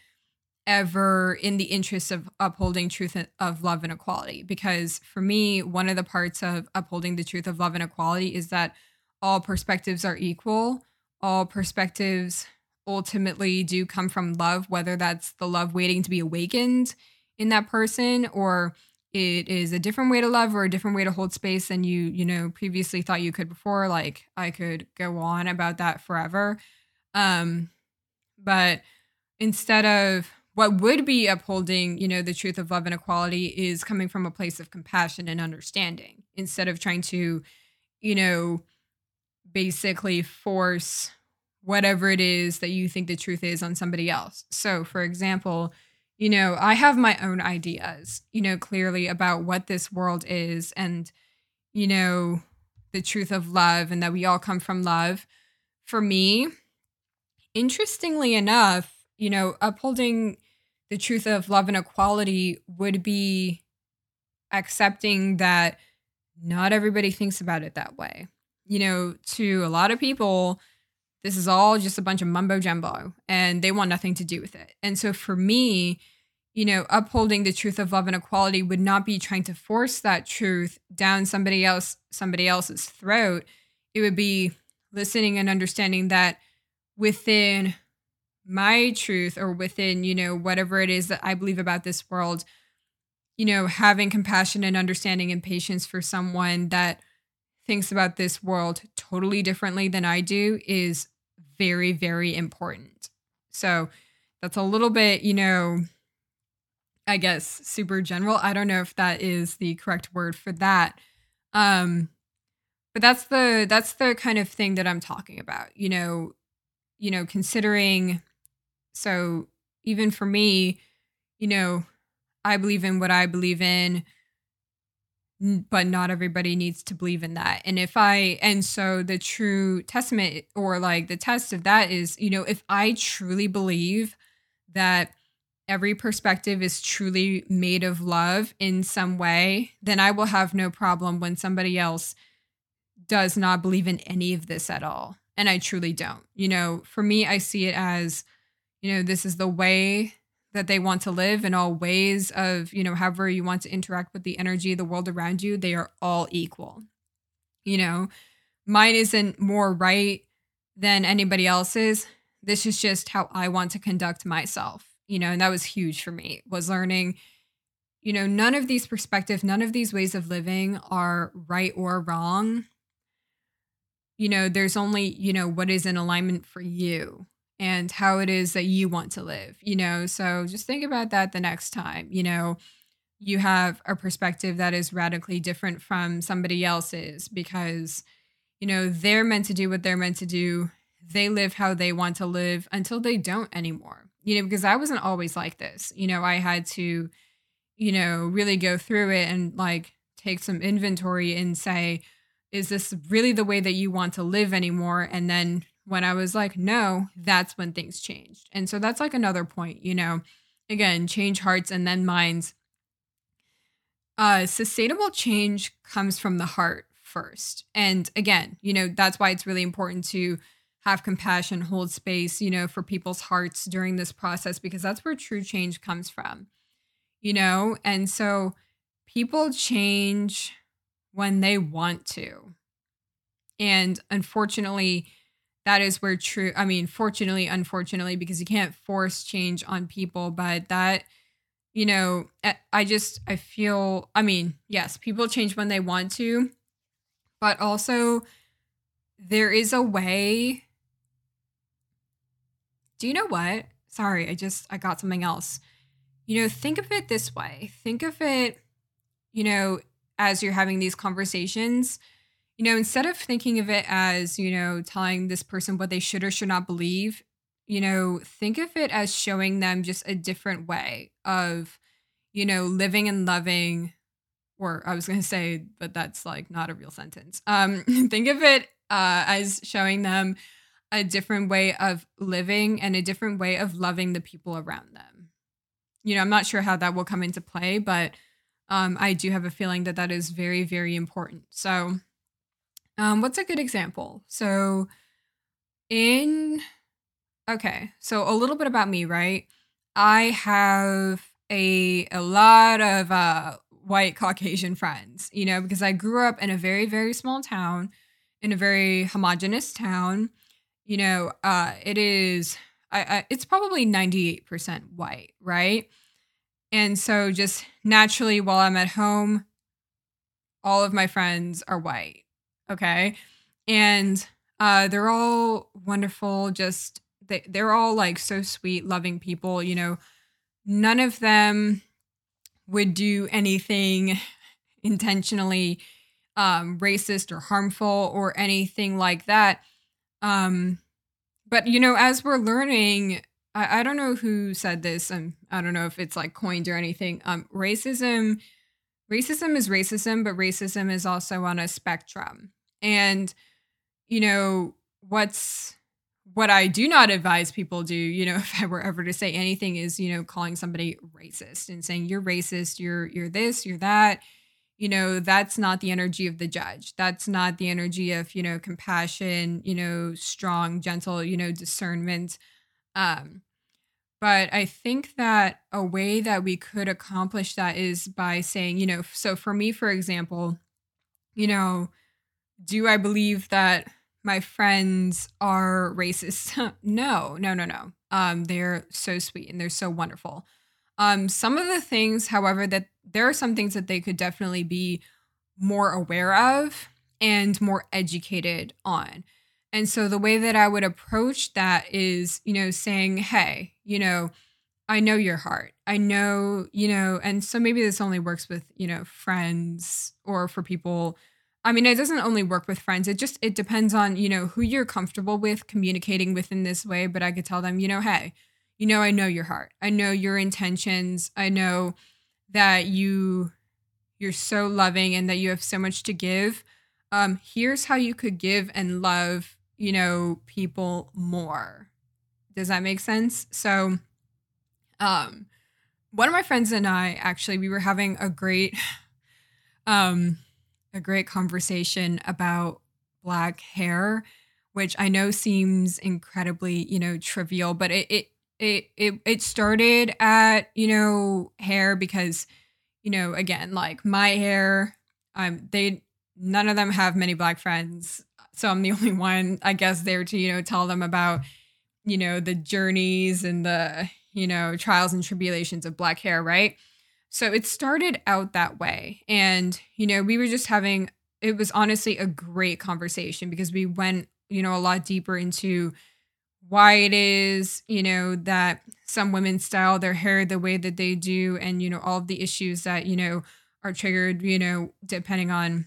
ever in the interest of upholding truth of love and equality. Because for me, one of the parts of upholding the truth of love and equality is that all perspectives are equal, all perspectives ultimately do come from love, whether that's the love waiting to be awakened in that person or it is a different way to love or a different way to hold space than you, you know, previously thought you could before. Like I could go on about that forever. Um, but instead of what would be upholding, you know, the truth of love and equality is coming from a place of compassion and understanding instead of trying to, you know, basically force whatever it is that you think the truth is on somebody else. So, for example, you know, I have my own ideas, you know, clearly about what this world is and, you know, the truth of love and that we all come from love. For me, interestingly enough, you know, upholding the truth of love and equality would be accepting that not everybody thinks about it that way. You know, to a lot of people, this is all just a bunch of mumbo jumbo and they want nothing to do with it. And so for me, you know, upholding the truth of love and equality would not be trying to force that truth down somebody else somebody else's throat. It would be listening and understanding that within my truth or within, you know, whatever it is that I believe about this world, you know, having compassion and understanding and patience for someone that thinks about this world totally differently than I do is very, very important. So that's a little bit, you know, I guess super general. I don't know if that is the correct word for that. Um, but that's the that's the kind of thing that I'm talking about. You know, you know, considering so even for me, you know, I believe in what I believe in but not everybody needs to believe in that. And if I, and so the true testament or like the test of that is, you know, if I truly believe that every perspective is truly made of love in some way, then I will have no problem when somebody else does not believe in any of this at all. And I truly don't. You know, for me, I see it as, you know, this is the way that they want to live in all ways of, you know, however you want to interact with the energy the world around you, they are all equal. You know, mine isn't more right than anybody else's. This is just how I want to conduct myself, you know, and that was huge for me was learning, you know, none of these perspectives, none of these ways of living are right or wrong. You know, there's only, you know, what is in alignment for you and how it is that you want to live, you know? So just think about that the next time, you know, you have a perspective that is radically different from somebody else's because, you know, they're meant to do what they're meant to do. They live how they want to live until they don't anymore. you know, because I wasn't always like this. You know, I had to, you know, really go through it and like take some inventory and say, is this really the way that you want to live anymore? And then when I was like, no, that's when things changed. And so that's like another point, you know, again, change hearts and then minds. Uh, sustainable change comes from the heart first. And again, you know, that's why it's really important to have compassion, hold space, you know, for people's hearts during this process, because that's where true change comes from, you know? And so people change when they want to. And unfortunately, that is where true, I mean, fortunately, unfortunately, because you can't force change on people, but that, you know, eh, I just, I feel, I mean, yes, people change when they want to, but also there is a way. Do you know what? Sorry, I just, I got something else. You know, think of it this way think of it, you know, as you're having these conversations, you know, instead of thinking of it as, you know, telling this person what they should or should not believe, you know, think of it as showing them just a different way of, you know, living and loving. Or I was going to say, but that's like not a real sentence. Um, think of it uh, as showing them a different way of living and a different way of loving the people around them. You know, I'm not sure how that will come into play, but um, I do have a feeling that that is very, very important. So, um, what's a good example? So, in okay, so a little bit about me, right? I have a a lot of uh, white Caucasian friends, you know, because I grew up in a very, very small town, in a very homogenous town. You know, uh, it is. I, I, it's probably 98% white, right? And so just naturally while I'm at home, all of my friends are white. Okay. And uh, they're all wonderful, just they, they're all like so sweet, loving people. You know, none of them would do anything intentionally um, racist or harmful or anything like that. Um, but you know, as we're learning I, I don't know who said this. and I don't know if it's like coined or anything. Um, racism, racism is racism, but racism is also on a spectrum. And, you know, what's what I do not advise people do, you know, if I were ever to say anything is, you know, calling somebody racist and saying you're racist, you're you're this, you're that. You know, that's not the energy of the judge. That's not the energy of, you know, compassion, you know, strong, gentle, you know, discernment. Um, but I think that a way that we could accomplish that is by saying, you know, so for me, for example, you know, do I believe that my friends are racist? no, no, no, no. Um, they're so sweet and they're so wonderful. Um, some of the things, however, that there are some things that they could definitely be more aware of and more educated on. And so the way that I would approach that is, you know, saying, hey, you know, I know your heart. I know, you know, and so maybe this only works with, you know, friends or for people. I mean, it doesn't only work with friends. It just it depends on, you know, who you're comfortable with communicating with in this way, but I could tell them, you know, hey, you know, I know your heart. I know your intentions. I know that you you're so loving and that you have so much to give. Um, here's how you could give and love you know, people more. Does that make sense? So, um, one of my friends and I actually we were having a great, um, a great conversation about black hair, which I know seems incredibly, you know, trivial, but it it it it, it started at you know hair because, you know, again like my hair, um, they none of them have many black friends so I'm the only one, I guess, there to, you know, tell them about, you know, the journeys and the, you know, trials and tribulations of black hair, right? So it started out that way. And, you know, we were just having, it was honestly a great conversation because we went, you know, a lot deeper into why it is, you know, that some women style their hair the way that they do and, you know, all of the issues that, you know, are triggered, you know, depending on,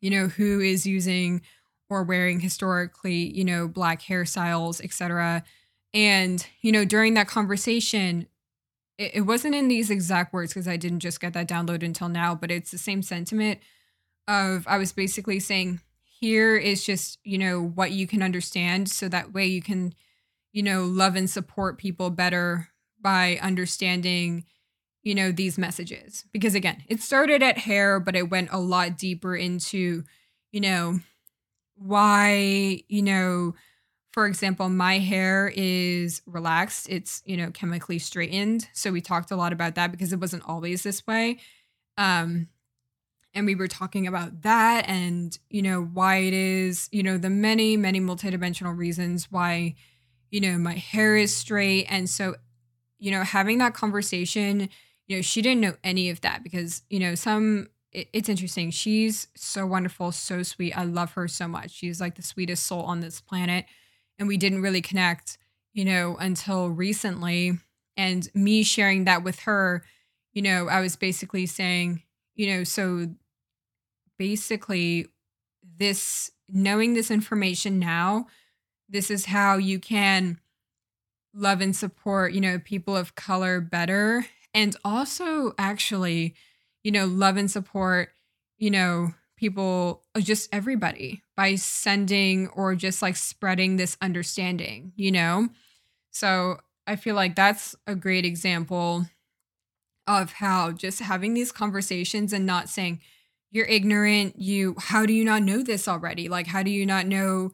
you know, who is using or wearing historically, you know, black hairstyles, etc. And, you know, during that conversation, it, it wasn't in these exact words because I didn't just get that download until now, but it's the same sentiment of I was basically saying, here is just, you know, what you can understand. So that way you can, you know, love and support people better by understanding, you know, these messages. Because again, it started at hair, but it went a lot deeper into, you know, why, you know, for example, my hair is relaxed. It's, you know, chemically straightened. So we talked a lot about that because it wasn't always this way. Um, and we were talking about that and, you know, why it is, you know, the many, many multidimensional reasons why, you know, my hair is straight. And so, you know, having that conversation, you know, she didn't know any of that because, you know, some it's interesting. She's so wonderful, so sweet. I love her so much. She's like the sweetest soul on this planet and we didn't really connect, you know, until recently. And me sharing that with her, you know, I was basically saying, you know, so basically this knowing this information now, this is how you can love and support, you know, people of color better and also actually, you know, love and support, you know, people, uh, just everybody by sending or just like spreading this understanding, you know? So I feel like that's a great example of how just having these conversations and not saying, you're ignorant, you, how do you not know this already? Like, how do you not know?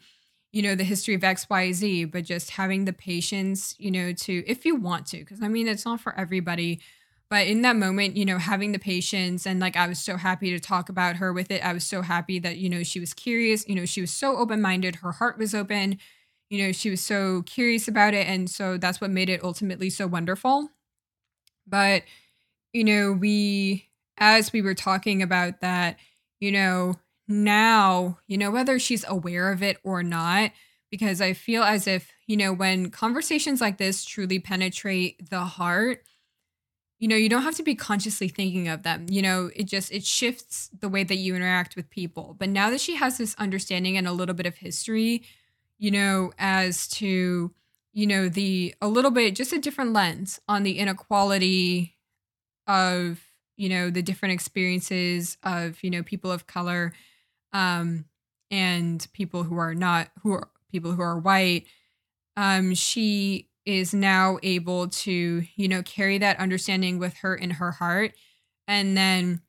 you know the history of xyz but just having the patience you know to if you want to because i mean it's not for everybody but in that moment you know having the patience and like i was so happy to talk about her with it. I was so happy that you know she was curious. You know she was so open-minded. Her heart was open. You know she was so curious about it. And so that's what made it ultimately so wonderful. But you know we as we were talking about that you know now you know whether she's aware of it or not because i feel as if you know when conversations like this truly penetrate the heart you know you don't have to be consciously thinking of them. You know it just it shifts the way that you interact with people. But now that she has this understanding and a little bit of history you know as to you know the a little bit just a different lens on the inequality of you know the different experiences of you know people of color um and people who are not who are people who are white um she is now able to, you know, carry that understanding with her in her heart. And then,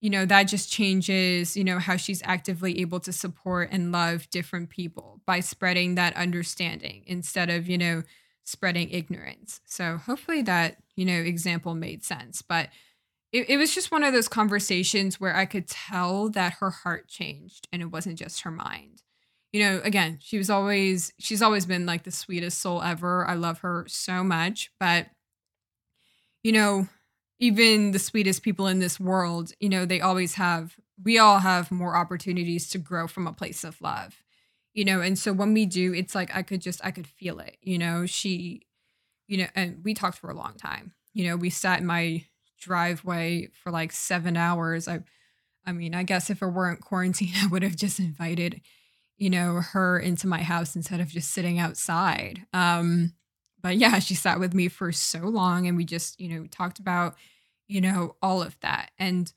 you know, that just changes, you know, how she's actively able to support and love different people by spreading that understanding instead of, you know, spreading ignorance. So hopefully that, you know, example made sense. But it, it was just one of those conversations where I could tell that her heart changed and it wasn't just her mind you know, again, she was always she's always been like the sweetest soul ever. I love her so much, but you know, even the sweetest people in this world, you know, they always have we all have more opportunities to grow from a place of love. You know, and so when we do, it's like I could just I could feel it, you know. She you know, and we talked for a long time. You know, we sat in my driveway for like 7 hours. I I mean, I guess if it weren't quarantine, I would have just invited you know, her into my house instead of just sitting outside. Um, but yeah, she sat with me for so long and we just, you know, talked about, you know, all of that. And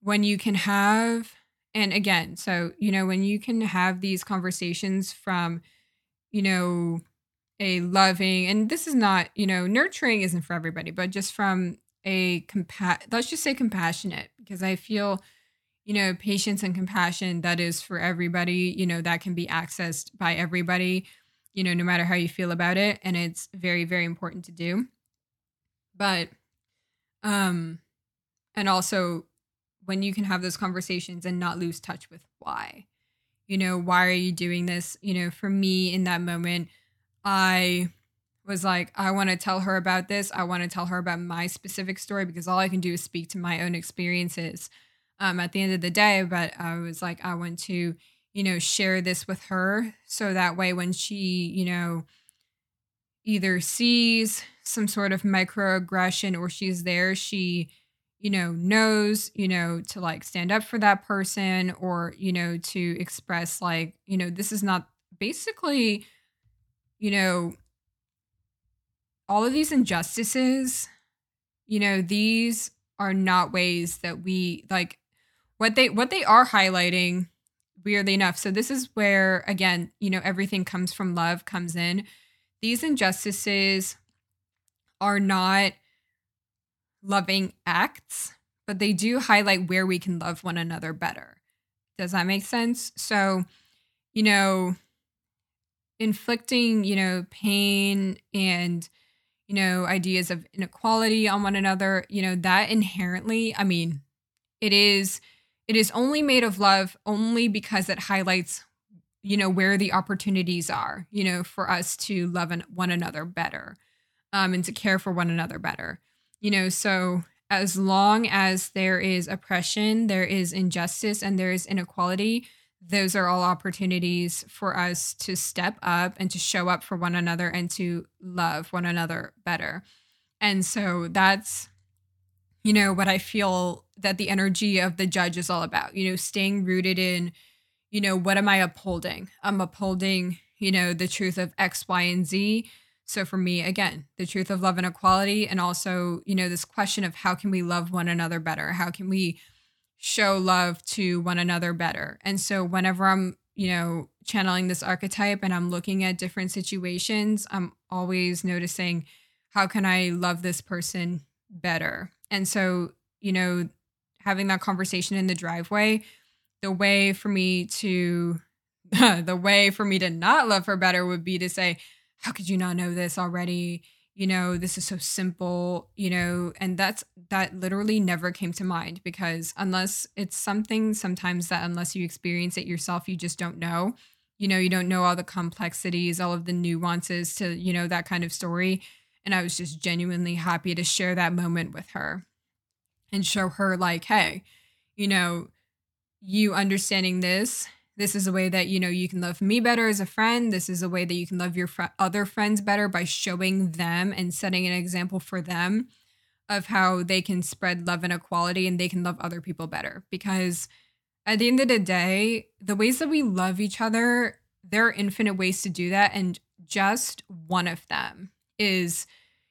when you can have, and again, so, you know, when you can have these conversations from, you know, a loving, and this is not, you know, nurturing isn't for everybody, but just from a compa, let's just say compassionate, because I feel you know, patience and compassion that is for everybody, you know, that can be accessed by everybody, you know, no matter how you feel about it. And it's very, very important to do. But, um, and also when you can have those conversations and not lose touch with why, you know, why are you doing this? You know, for me in that moment, I was like, I want to tell her about this. I want to tell her about my specific story because all I can do is speak to my own experiences um, at the end of the day. But I was like, I want to, you know, share this with her so that way when she, you know, either sees some sort of microaggression or she's there, she, you know, knows, you know, to like stand up for that person or, you know, to express like, you know, this is not basically, you know, all of these injustices, you know, these are not ways that we like what they what they are highlighting weirdly enough. So this is where again, you know, everything comes from love comes in. These injustices are not loving acts, but they do highlight where we can love one another better. Does that make sense? So, you know, inflicting, you know, pain and you know, ideas of inequality on one another, you know, that inherently, I mean, it is it is only made of love only because it highlights you know where the opportunities are you know for us to love one another better um, and to care for one another better you know so as long as there is oppression there is injustice and there is inequality those are all opportunities for us to step up and to show up for one another and to love one another better. And so that's, you know, what I feel that the energy of the judge is all about, you know, staying rooted in, you know, what am I upholding? I'm upholding, you know, the truth of X, Y, and Z. So for me, again, the truth of love and equality, and also, you know, this question of how can we love one another better? How can we, show love to one another better. And so whenever I'm, you know, channeling this archetype and I'm looking at different situations, I'm always noticing how can I love this person better. And so, you know, having that conversation in the driveway, the way for me to the way for me to not love her better would be to say, how could you not know this already? you know this is so simple you know? And that's that literally never came to mind because unless it's something sometimes that unless you experience it yourself you just don't know. You know you don't know all the complexities all of the nuances to you know that kind of story and i was just genuinely happy to share that moment with her and show her like hey you know you understanding this this is a way that you know you can love me better as a friend. This is a way that you can love your fr- other friends better by showing them and setting an example for them of how they can spread love and equality and they can love other people better. Because at the end of the day the ways that we love each other there are infinite ways to do that and just one of them is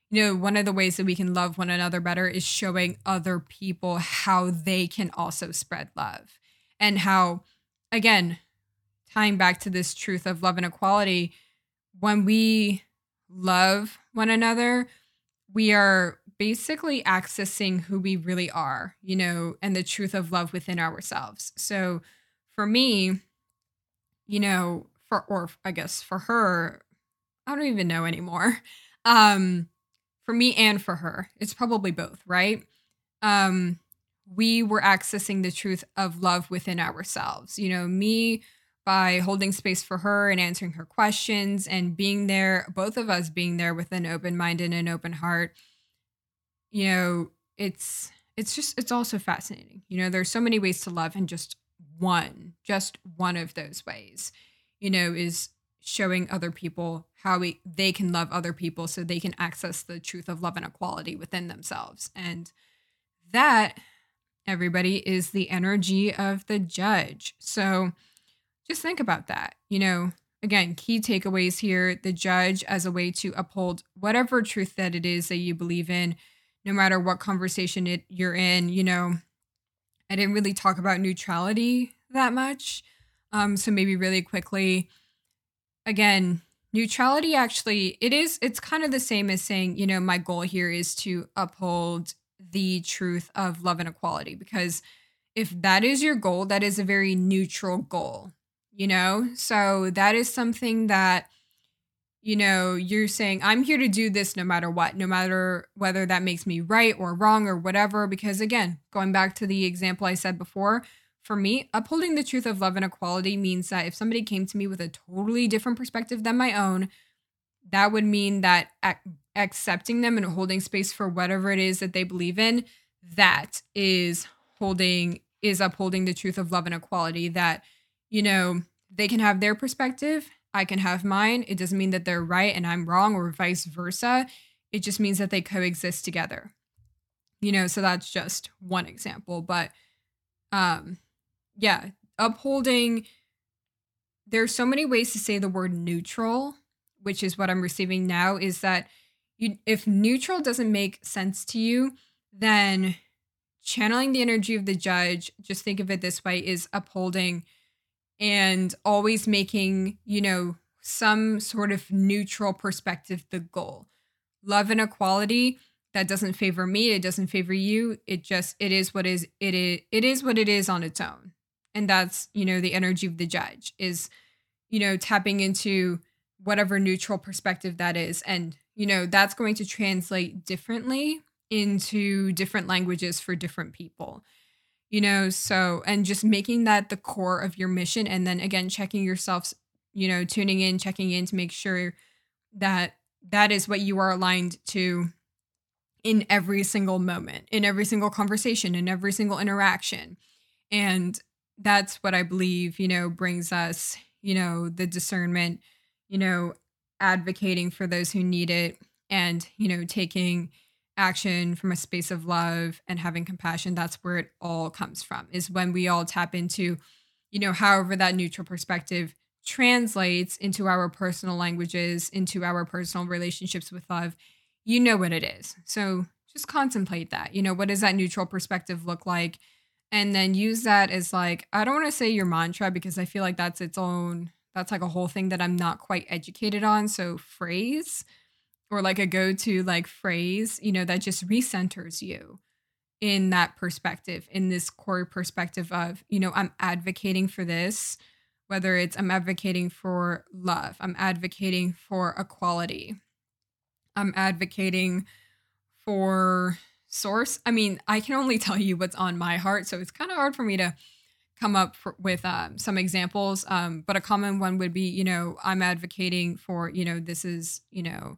you know one of the ways that we can love one another better is showing other people how they can also spread love and how again, tying back to this truth of love and equality, when we love one another, we are basically accessing who we really are, you know, and the truth of love within ourselves. So for me, you know, for or I guess for her, I don't even know anymore. Um for me and for her, it's probably both, right? Um we were accessing the truth of love within ourselves. You know, me by holding space for her and answering her questions and being there, both of us being there with an open mind and an open heart. You know, it's it's just it's also fascinating. You know, there's so many ways to love and just one, just one of those ways, you know, is showing other people how we they can love other people so they can access the truth of love and equality within themselves. And that everybody, is the energy of the judge. So just think about that. You know, again, key takeaways here the judge as a way to uphold whatever truth that it is that you believe in, no matter what conversation it, you're in. You know, I didn't really talk about neutrality that much. Um, so maybe really quickly, again, neutrality actually it is it's kind of the same as saying you know my goal here is to uphold the truth of love and equality because if that is your goal, that is a very neutral goal, you know? So that is something that, you know, you're saying, I'm here to do this no matter what, no matter whether that makes me right or wrong or whatever. Because again, going back to the example I said before, for me, upholding the truth of love and equality means that if somebody came to me with a totally different perspective than my own, that would mean that accepting them and holding space for whatever it is that they believe in that is holding is upholding the truth of love and equality that you know they can have their perspective i can have mine. It doesn't mean that they're right and i'm wrong or vice versa. It just means that they coexist together. You know so that's just one example but um yeah upholding there's so many ways to say the word neutral which is what i'm receiving now is that you if neutral doesn't make sense to you, then channeling the energy of the judge, just think of it this way, is upholding and always making, you know, some sort of neutral perspective the goal. Love and equality that doesn't favor me, it doesn't favor you. It just it is what is it is it is what it is on its own. And that's, you know, the energy of the judge is you know, tapping into whatever neutral perspective that is. And you know, that's going to translate differently into different languages for different people you know? So and just making that the core of your mission and then again checking yourself you know tuning in checking in to make sure that that is what you are aligned to in every single moment in every single conversation in every single interaction. And that's what i believe you know brings us you know the discernment you know advocating for those who need it and you know taking action from a space of love and having compassion. That's where it all comes from is when we all tap into you know however that neutral perspective translates into our personal languages into our personal relationships with love you know what it is. So just contemplate that. You know what does that neutral perspective look like and then use that as like i don't want to say your mantra because i feel like that's its own that's like a whole thing that i'm not quite educated on. So phrase or like a go-to like phrase, you know, that just recenters you in that perspective, in this core perspective of, you know, I'm advocating for this, whether it's I'm advocating for love, I'm advocating for equality, I'm advocating for source. I mean, I can only tell you what's on my heart, so it's kind of hard for me to come up for, with um, some examples. Um, but a common one would be, you know, I'm advocating for, you know, this is, you know,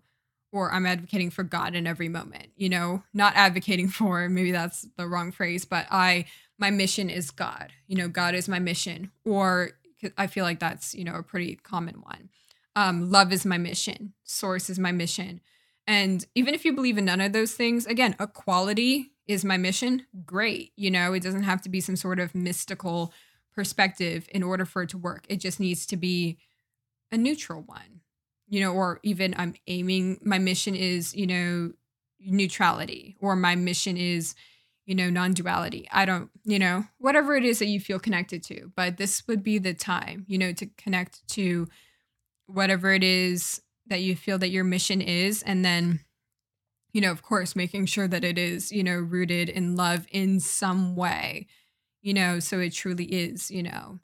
or I'm advocating for God in every moment, you know, not advocating for, maybe that's the wrong phrase, but I, my mission is God, you know, God is my mission. Or I feel like that's, you know, a pretty common one. Um, love is my mission, source is my mission. And even if you believe in none of those things, again, equality is my mission. Great. You know, it doesn't have to be some sort of mystical perspective in order for it to work. It just needs to be a neutral one you know, or even I'm aiming, my mission is, you know, neutrality, or my mission is, you know, non duality. I don't, you know, whatever it is that you feel connected to. But this would be the time, you know, to connect to whatever it is that you feel that your mission is. And then, you know, of course, making sure that it is, you know, rooted in love in some way, you know, so it truly is, you know,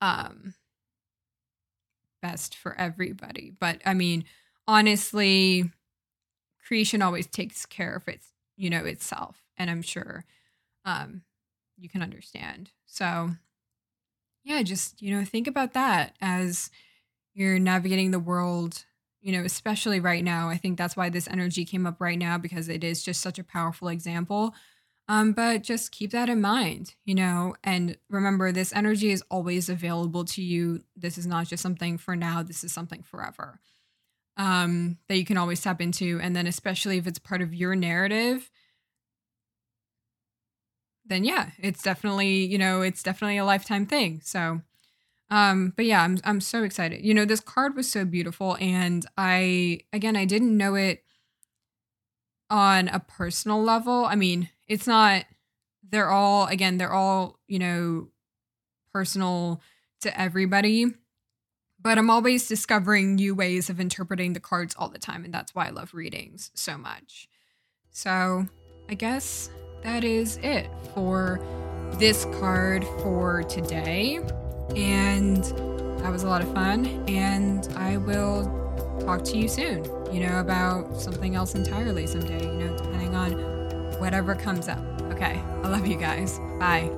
um, best for everybody. But I mean, honestly, creation always takes care of its, you know, itself. And I'm sure um, you can understand. So, yeah, just, you know, think about that as you're navigating the world, you know, especially right now. I think that's why this energy came up right now because it is just such a powerful example um, but just keep that in mind, you know, and remember this energy is always available to you. This is not just something for now, this is something forever um, that you can always tap into. And then, especially if it's part of your narrative, then yeah, it's definitely, you know, it's definitely a lifetime thing. So, um, but yeah, I'm I'm so excited. You know, this card was so beautiful, and I again I didn't know it on a personal level. I mean, it's not they're all again they're all you know personal to everybody but i'm always discovering new ways of interpreting the cards all the time and that's why i love readings so much so i guess that is it for this card for today and that was a lot of fun and i will talk to you soon you know about something else entirely someday you know depending on whatever comes up. Okay. I love you guys. Bye.